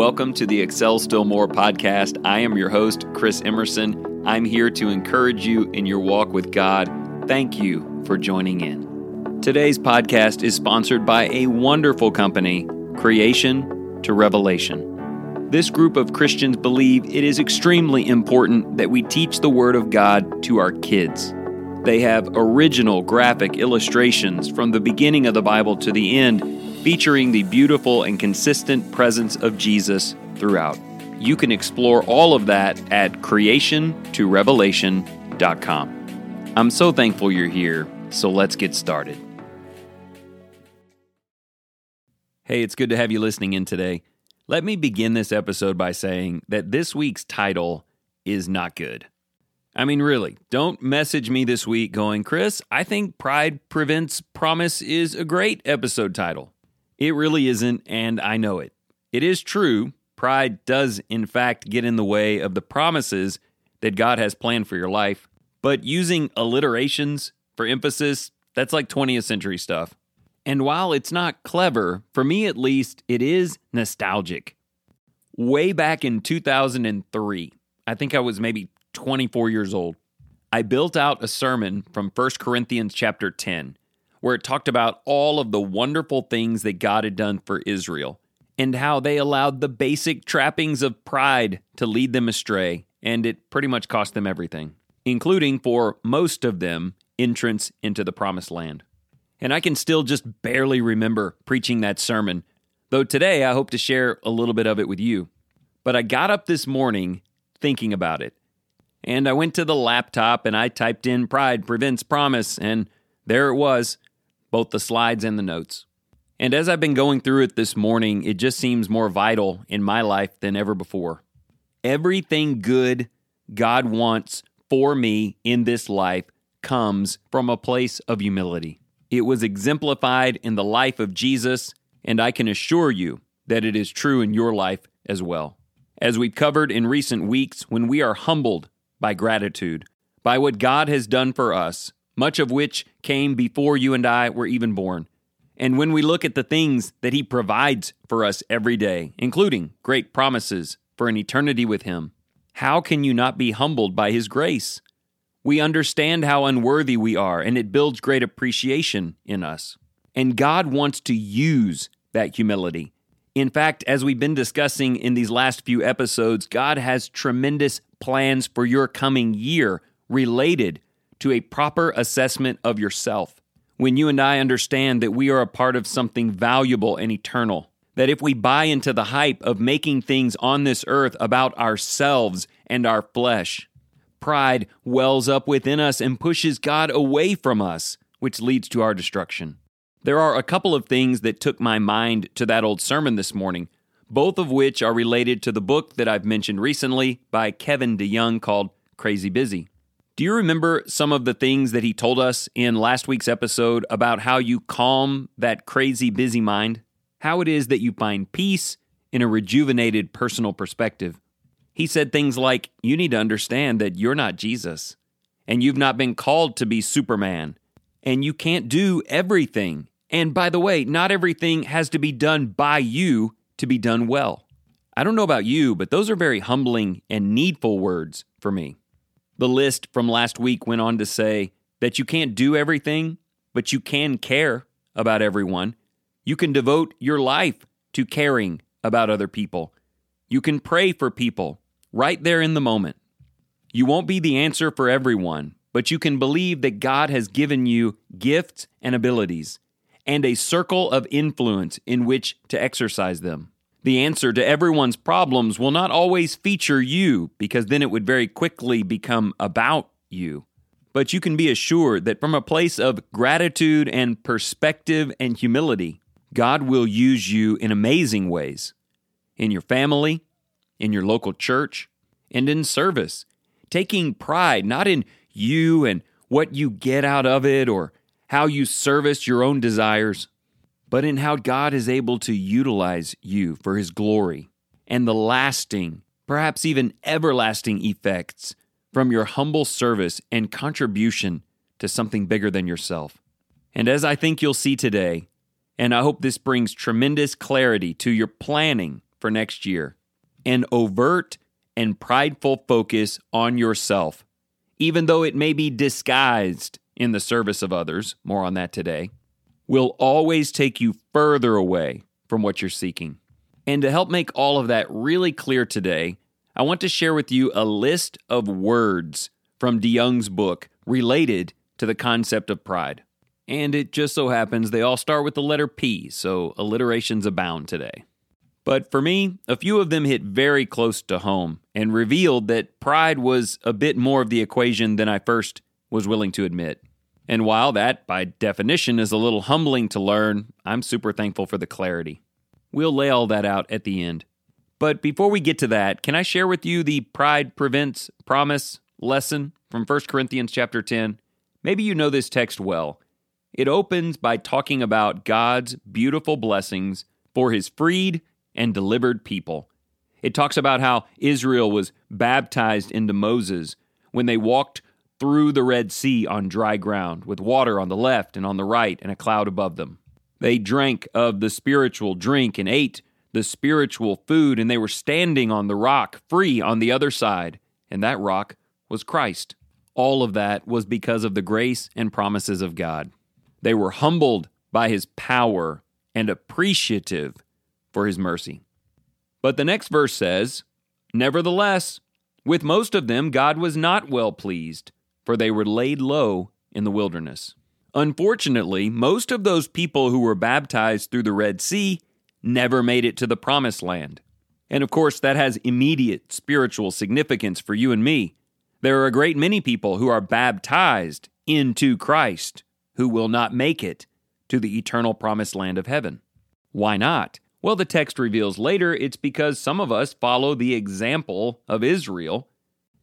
Welcome to the Excel Still More podcast. I am your host, Chris Emerson. I'm here to encourage you in your walk with God. Thank you for joining in. Today's podcast is sponsored by a wonderful company, Creation to Revelation. This group of Christians believe it is extremely important that we teach the Word of God to our kids. They have original graphic illustrations from the beginning of the Bible to the end featuring the beautiful and consistent presence of Jesus throughout. You can explore all of that at creationtorevelation.com. I'm so thankful you're here, so let's get started. Hey, it's good to have you listening in today. Let me begin this episode by saying that this week's title is not good. I mean, really, don't message me this week going, Chris, I think Pride Prevents Promise is a great episode title. It really isn't, and I know it. It is true, pride does in fact get in the way of the promises that God has planned for your life, but using alliterations for emphasis, that's like 20th century stuff. And while it's not clever, for me at least, it is nostalgic. Way back in 2003, I think I was maybe 24 years old, I built out a sermon from 1 Corinthians chapter 10 where it talked about all of the wonderful things that God had done for Israel and how they allowed the basic trappings of pride to lead them astray, and it pretty much cost them everything, including for most of them entrance into the promised land. And I can still just barely remember preaching that sermon, though today I hope to share a little bit of it with you. But I got up this morning thinking about it. And I went to the laptop and I typed in Pride Prevents Promise, and there it was both the slides and the notes. And as I've been going through it this morning, it just seems more vital in my life than ever before. Everything good God wants for me in this life comes from a place of humility. It was exemplified in the life of Jesus, and I can assure you that it is true in your life as well. As we've covered in recent weeks, when we are humbled by gratitude, by what God has done for us, much of which came before you and I were even born. And when we look at the things that He provides for us every day, including great promises for an eternity with Him, how can you not be humbled by His grace? We understand how unworthy we are, and it builds great appreciation in us. And God wants to use that humility. In fact, as we've been discussing in these last few episodes, God has tremendous plans for your coming year related to a proper assessment of yourself. When you and I understand that we are a part of something valuable and eternal, that if we buy into the hype of making things on this earth about ourselves and our flesh, pride wells up within us and pushes God away from us, which leads to our destruction. There are a couple of things that took my mind to that old sermon this morning, both of which are related to the book that I've mentioned recently by Kevin DeYoung called Crazy Busy. Do you remember some of the things that he told us in last week's episode about how you calm that crazy busy mind? How it is that you find peace in a rejuvenated personal perspective? He said things like, You need to understand that you're not Jesus, and you've not been called to be Superman, and you can't do everything. And by the way, not everything has to be done by you to be done well. I don't know about you, but those are very humbling and needful words for me. The list from last week went on to say that you can't do everything, but you can care about everyone. You can devote your life to caring about other people. You can pray for people right there in the moment. You won't be the answer for everyone, but you can believe that God has given you gifts and abilities and a circle of influence in which to exercise them. The answer to everyone's problems will not always feature you, because then it would very quickly become about you. But you can be assured that from a place of gratitude and perspective and humility, God will use you in amazing ways. In your family, in your local church, and in service, taking pride not in you and what you get out of it or how you service your own desires, but in how God is able to utilize you for His glory and the lasting, perhaps even everlasting effects from your humble service and contribution to something bigger than yourself. And as I think you'll see today, and I hope this brings tremendous clarity to your planning for next year an overt and prideful focus on yourself, even though it may be disguised in the service of others, more on that today, will always take you further away from what you're seeking. And to help make all of that really clear today, I want to share with you a list of words from DeYoung's book related to the concept of pride. And it just so happens they all start with the letter P, so alliterations abound today. But for me, a few of them hit very close to home and revealed that pride was a bit more of the equation than I first was willing to admit. And while that, by definition, is a little humbling to learn, I'm super thankful for the clarity. We'll lay all that out at the end. But before we get to that, can I share with you the pride prevents promise lesson from 1 Corinthians chapter 10? Maybe you know this text well. It opens by talking about God's beautiful blessings for his freed and delivered people. It talks about how Israel was baptized into Moses when they walked through the Red Sea on dry ground, with water on the left and on the right, and a cloud above them. They drank of the spiritual drink and ate the spiritual food, and they were standing on the rock, free on the other side, and that rock was Christ. All of that was because of the grace and promises of God. They were humbled by his power and appreciative for his mercy. But the next verse says, Nevertheless, with most of them God was not well pleased, for they were laid low in the wilderness. Unfortunately, most of those people who were baptized through the Red Sea never made it to the promised land. And of course, that has immediate spiritual significance for you and me. There are a great many people who are baptized into Christ who will not make it to the eternal promised land of heaven. Why not? Well, the text reveals later it's because some of us follow the example of Israel,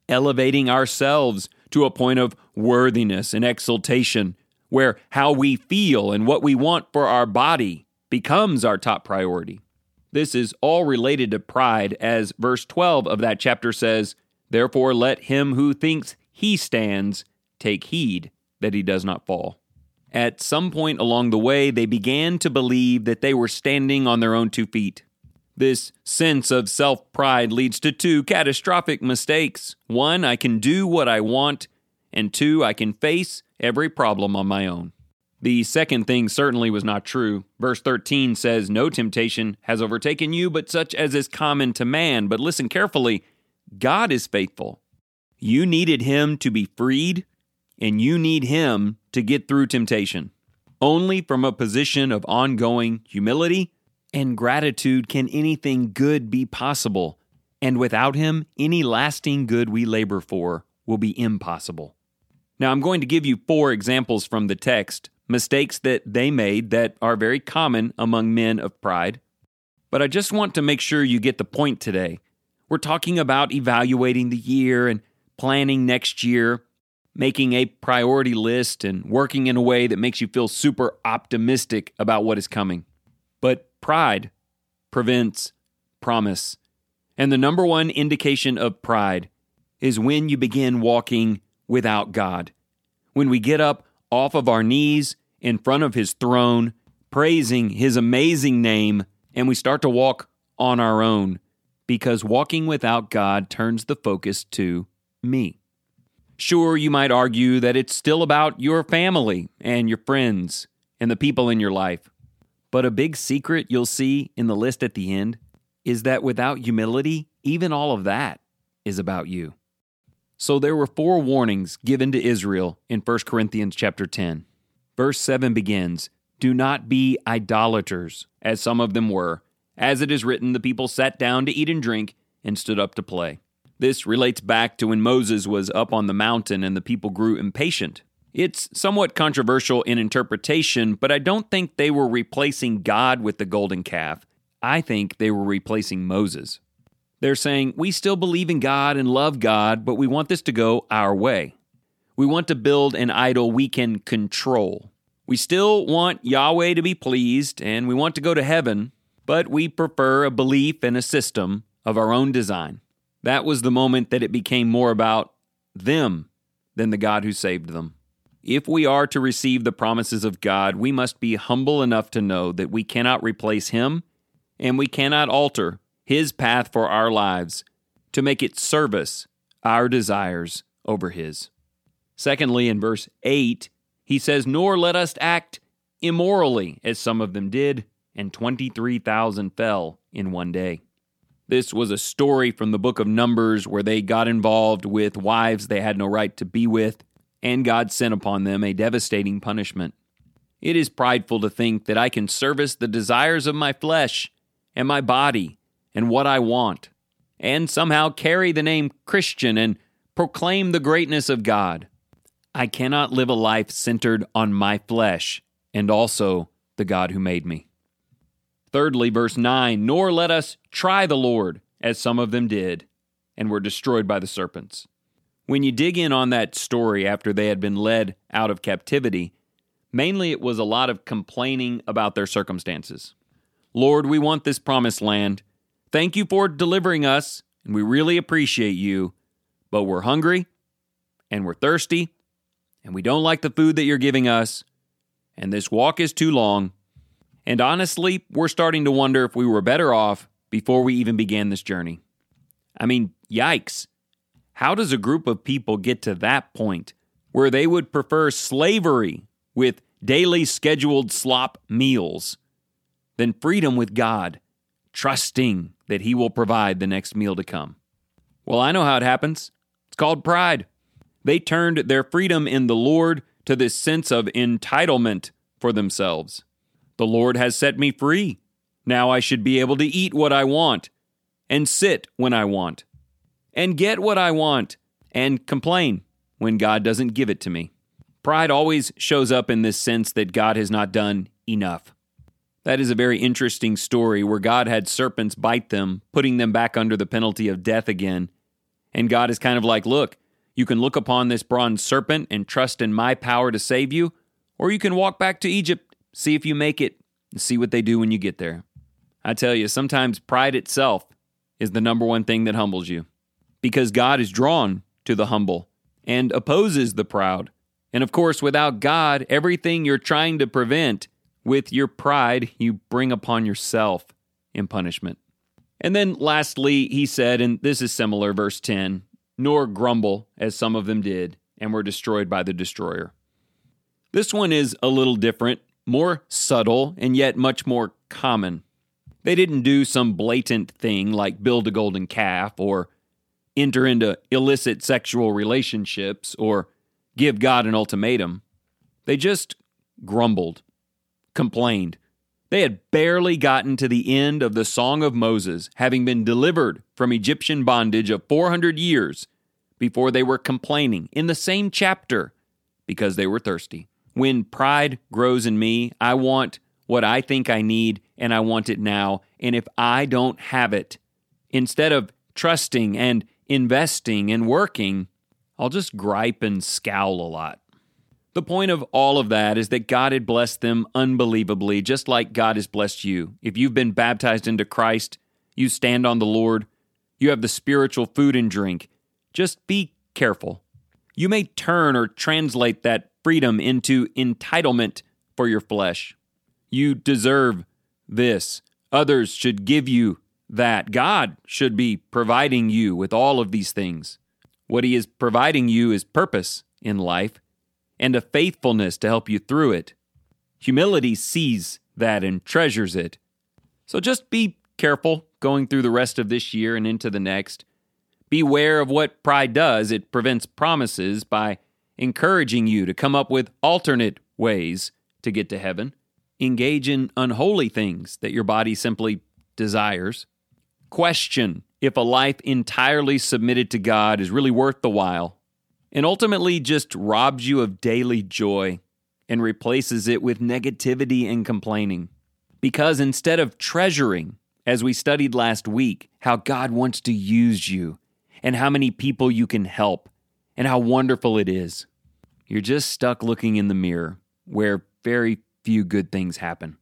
elevating ourselves to a point of worthiness and exaltation, where how we feel and what we want for our body becomes our top priority. This is all related to pride, as verse 12 of that chapter says, Therefore, let him who thinks he stands take heed that he does not fall. At some point along the way, they began to believe that they were standing on their own two feet. This sense of self pride leads to two catastrophic mistakes. One, I can do what I want, and two, I can face every problem on my own. The second thing certainly was not true. Verse 13 says, No temptation has overtaken you, but such as is common to man. But listen carefully God is faithful. You needed him to be freed, and you need him to get through temptation. Only from a position of ongoing humility and gratitude can anything good be possible, and without Him, any lasting good we labor for will be impossible. Now, I'm going to give you four examples from the text, mistakes that they made that are very common among men of pride. But I just want to make sure you get the point today. We're talking about evaluating the year and planning next year, making a priority list and working in a way that makes you feel super optimistic about what is coming. But pride prevents promise. And the number one indication of pride is when you begin walking without God. When we get up off of our knees in front of His throne, praising His amazing name, and we start to walk on our own because walking without God turns the focus to me. Sure, you might argue that it's still about your family and your friends and the people in your life. But a big secret you'll see in the list at the end is that without humility, even all of that is about you. So there were four warnings given to Israel in 1 Corinthians chapter 10. Verse 7 begins, "Do not be idolaters, as some of them were. As it is written, the people sat down to eat and drink and stood up to play." This relates back to when Moses was up on the mountain and the people grew impatient. It's somewhat controversial in interpretation, but I don't think they were replacing God with the golden calf. I think they were replacing Moses. They're saying, We still believe in God and love God, but we want this to go our way. We want to build an idol we can control. We still want Yahweh to be pleased, and we want to go to heaven, but we prefer a belief and a system of our own design. That was the moment that it became more about them than the God who saved them. If we are to receive the promises of God, we must be humble enough to know that we cannot replace Him and we cannot alter His path for our lives to make it service our desires over His. Secondly, in verse 8, he says, Nor let us act immorally, as some of them did, and 23,000 fell in one day. This was a story from the book of Numbers where they got involved with wives they had no right to be with, and God sent upon them a devastating punishment. It is prideful to think that I can service the desires of my flesh and my body and what I want, and somehow carry the name Christian and proclaim the greatness of God. I cannot live a life centered on my flesh and also the God who made me. Thirdly, verse 9, nor let us try the Lord, as some of them did, and were destroyed by the serpents. When you dig in on that story after they had been led out of captivity, mainly it was a lot of complaining about their circumstances. Lord, we want this promised land. Thank you for delivering us, and we really appreciate you, but we're hungry and we're thirsty and we don't like the food that you're giving us, and this walk is too long. And honestly, we're starting to wonder if we were better off before we even began this journey. I mean, yikes. How does a group of people get to that point where they would prefer slavery with daily scheduled slop meals than freedom with God, trusting that He will provide the next meal to come? Well, I know how it happens. It's called pride. They turned their freedom in the Lord to this sense of entitlement for themselves. The Lord has set me free. Now I should be able to eat what I want, and sit when I want, and get what I want, and complain when God doesn't give it to me. Pride always shows up in this sense that God has not done enough. That is a very interesting story where God had serpents bite them, putting them back under the penalty of death again. And God is kind of like, look, you can look upon this bronze serpent and trust in my power to save you, or you can walk back to Egypt, see if you make it, and see what they do when you get there. I tell you, sometimes pride itself is the number one thing that humbles you because God is drawn to the humble and opposes the proud. And of course, without God, everything you're trying to prevent with your pride, you bring upon yourself in punishment. And then lastly, he said, and this is similar, verse 10 nor grumble, as some of them did, and were destroyed by the destroyer. This one is a little different, more subtle, and yet much more common. They didn't do some blatant thing like build a golden calf or enter into illicit sexual relationships or give God an ultimatum. They just grumbled, complained. They had barely gotten to the end of the Song of Moses, having been delivered from Egyptian bondage of 400 years, before they were complaining in the same chapter because they were thirsty. When pride grows in me, I want what I think I need and I want it now. And if I don't have it, instead of trusting and investing and working, I'll just gripe and scowl a lot. The point of all of that is that God had blessed them unbelievably, just like God has blessed you. If you've been baptized into Christ, you stand on the Lord, you have the spiritual food and drink. Just be careful. You may turn or translate that freedom into entitlement for your flesh. You deserve this. Others should give you that. God should be providing you with all of these things. What He is providing you is purpose in life and a faithfulness to help you through it. Humility sees that and treasures it. So just be careful going through the rest of this year and into the next. Beware of what pride does. It prevents promises by encouraging you to come up with alternate ways to get to heaven. Engage in unholy things that your body simply desires. Question if a life entirely submitted to God is really worth the while and ultimately just robs you of daily joy and replaces it with negativity and complaining. Because instead of treasuring, as we studied last week, how God wants to use you and how many people you can help and how wonderful it is, you're just stuck looking in the mirror where very few good things happen.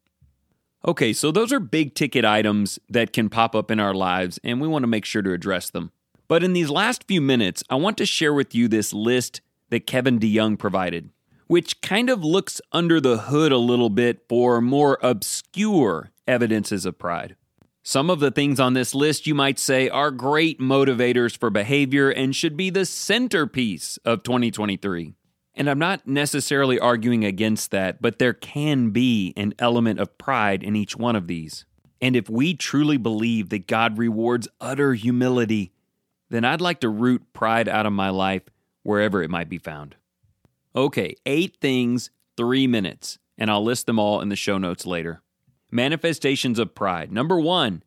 Okay, so those are big ticket items that can pop up in our lives, and we want to make sure to address them. But in these last few minutes, I want to share with you this list that Kevin DeYoung provided, which kind of looks under the hood a little bit for more obscure evidences of pride. Some of the things on this list you might say are great motivators for behavior and should be the centerpiece of 2023. And I'm not necessarily arguing against that, but there can be an element of pride in each one of these. And if we truly believe that God rewards utter humility, then I'd like to root pride out of my life wherever it might be found. Okay, eight things, three minutes, and I'll list them all in the show notes later. Manifestations of pride. Number one,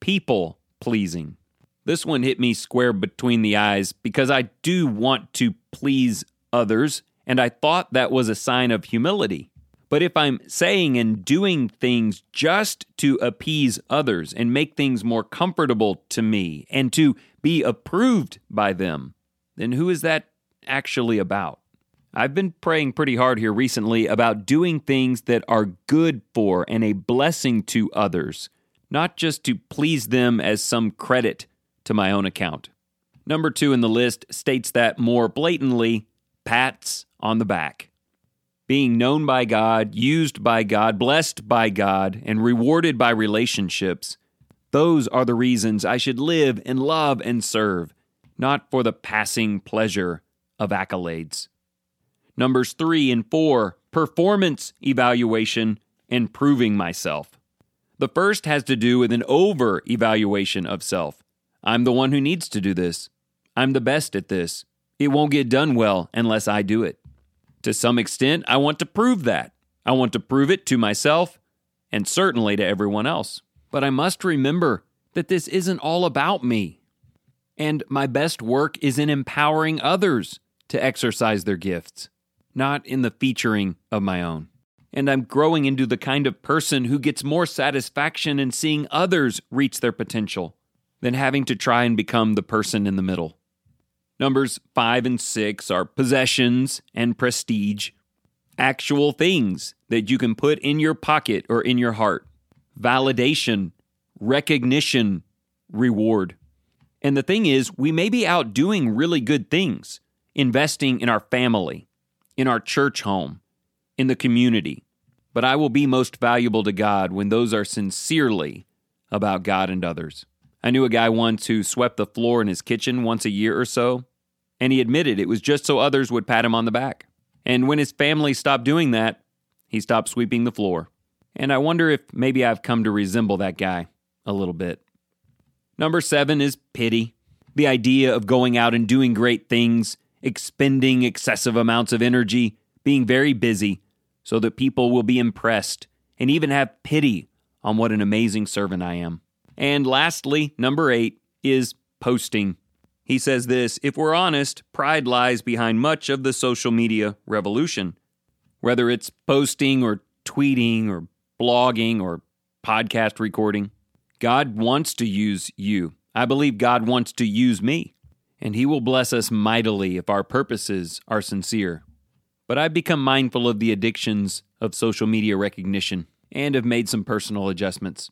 people pleasing. This one hit me square between the eyes because I do want to please others, and I thought that was a sign of humility. But if I'm saying and doing things just to appease others and make things more comfortable to me and to be approved by them, then who is that actually about? I've been praying pretty hard here recently about doing things that are good for and a blessing to others, not just to please them as some credit to my own account. Number two in the list states that more blatantly pats on the back. Being known by God, used by God, blessed by God, and rewarded by relationships, those are the reasons I should live and love and serve, not for the passing pleasure of accolades. Numbers three and four performance evaluation and proving myself. The first has to do with an over evaluation of self. I'm the one who needs to do this. I'm the best at this. It won't get done well unless I do it. To some extent, I want to prove that. I want to prove it to myself and certainly to everyone else. But I must remember that this isn't all about me. And my best work is in empowering others to exercise their gifts not in the featuring of my own. And I'm growing into the kind of person who gets more satisfaction in seeing others reach their potential than having to try and become the person in the middle. Numbers five and six are possessions and prestige, actual things that you can put in your pocket or in your heart, validation, recognition, reward. And the thing is, we may be out doing really good things, investing in our family, in our church home, in the community. But I will be most valuable to God when those are sincerely about God and others. I knew a guy once who swept the floor in his kitchen once a year or so, and he admitted it was just so others would pat him on the back. And when his family stopped doing that, he stopped sweeping the floor. And I wonder if maybe I've come to resemble that guy a little bit. Number seven is pity. The idea of going out and doing great things expending excessive amounts of energy, being very busy, so that people will be impressed and even have pity on what an amazing servant I am. And lastly, number eight is posting. He says this if we're honest, pride lies behind much of the social media revolution. Whether it's posting or tweeting or blogging or podcast recording, God wants to use you. I believe God wants to use me and He will bless us mightily if our purposes are sincere. But I've become mindful of the addictions of social media recognition and have made some personal adjustments.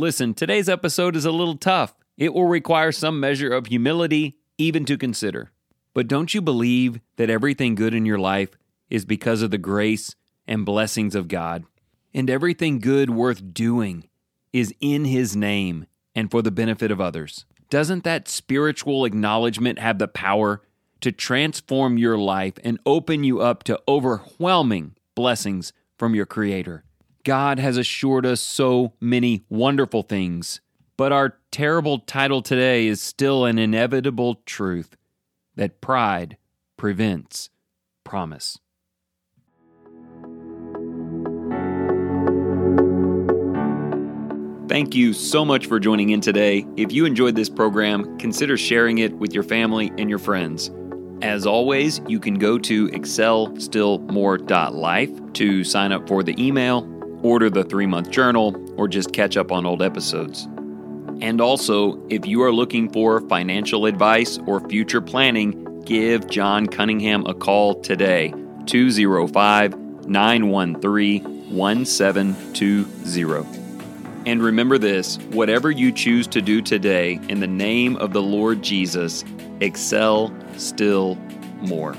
Listen, today's episode is a little tough. It will require some measure of humility even to consider. But don't you believe that everything good in your life is because of the grace and blessings of God? And everything good worth doing is in His name and for the benefit of others doesn't that spiritual acknowledgement have the power to transform your life and open you up to overwhelming blessings from your Creator? God has assured us so many wonderful things, but our terrible title today is still an inevitable truth that pride prevents promise. Thank you so much for joining in today. If you enjoyed this program, consider sharing it with your family and your friends. As always, you can go to excelstillmore.life to sign up for the email, order the three month journal, or just catch up on old episodes. And also, if you are looking for financial advice or future planning, give John Cunningham a call today 205 913 1720. And remember this whatever you choose to do today, in the name of the Lord Jesus, excel still more.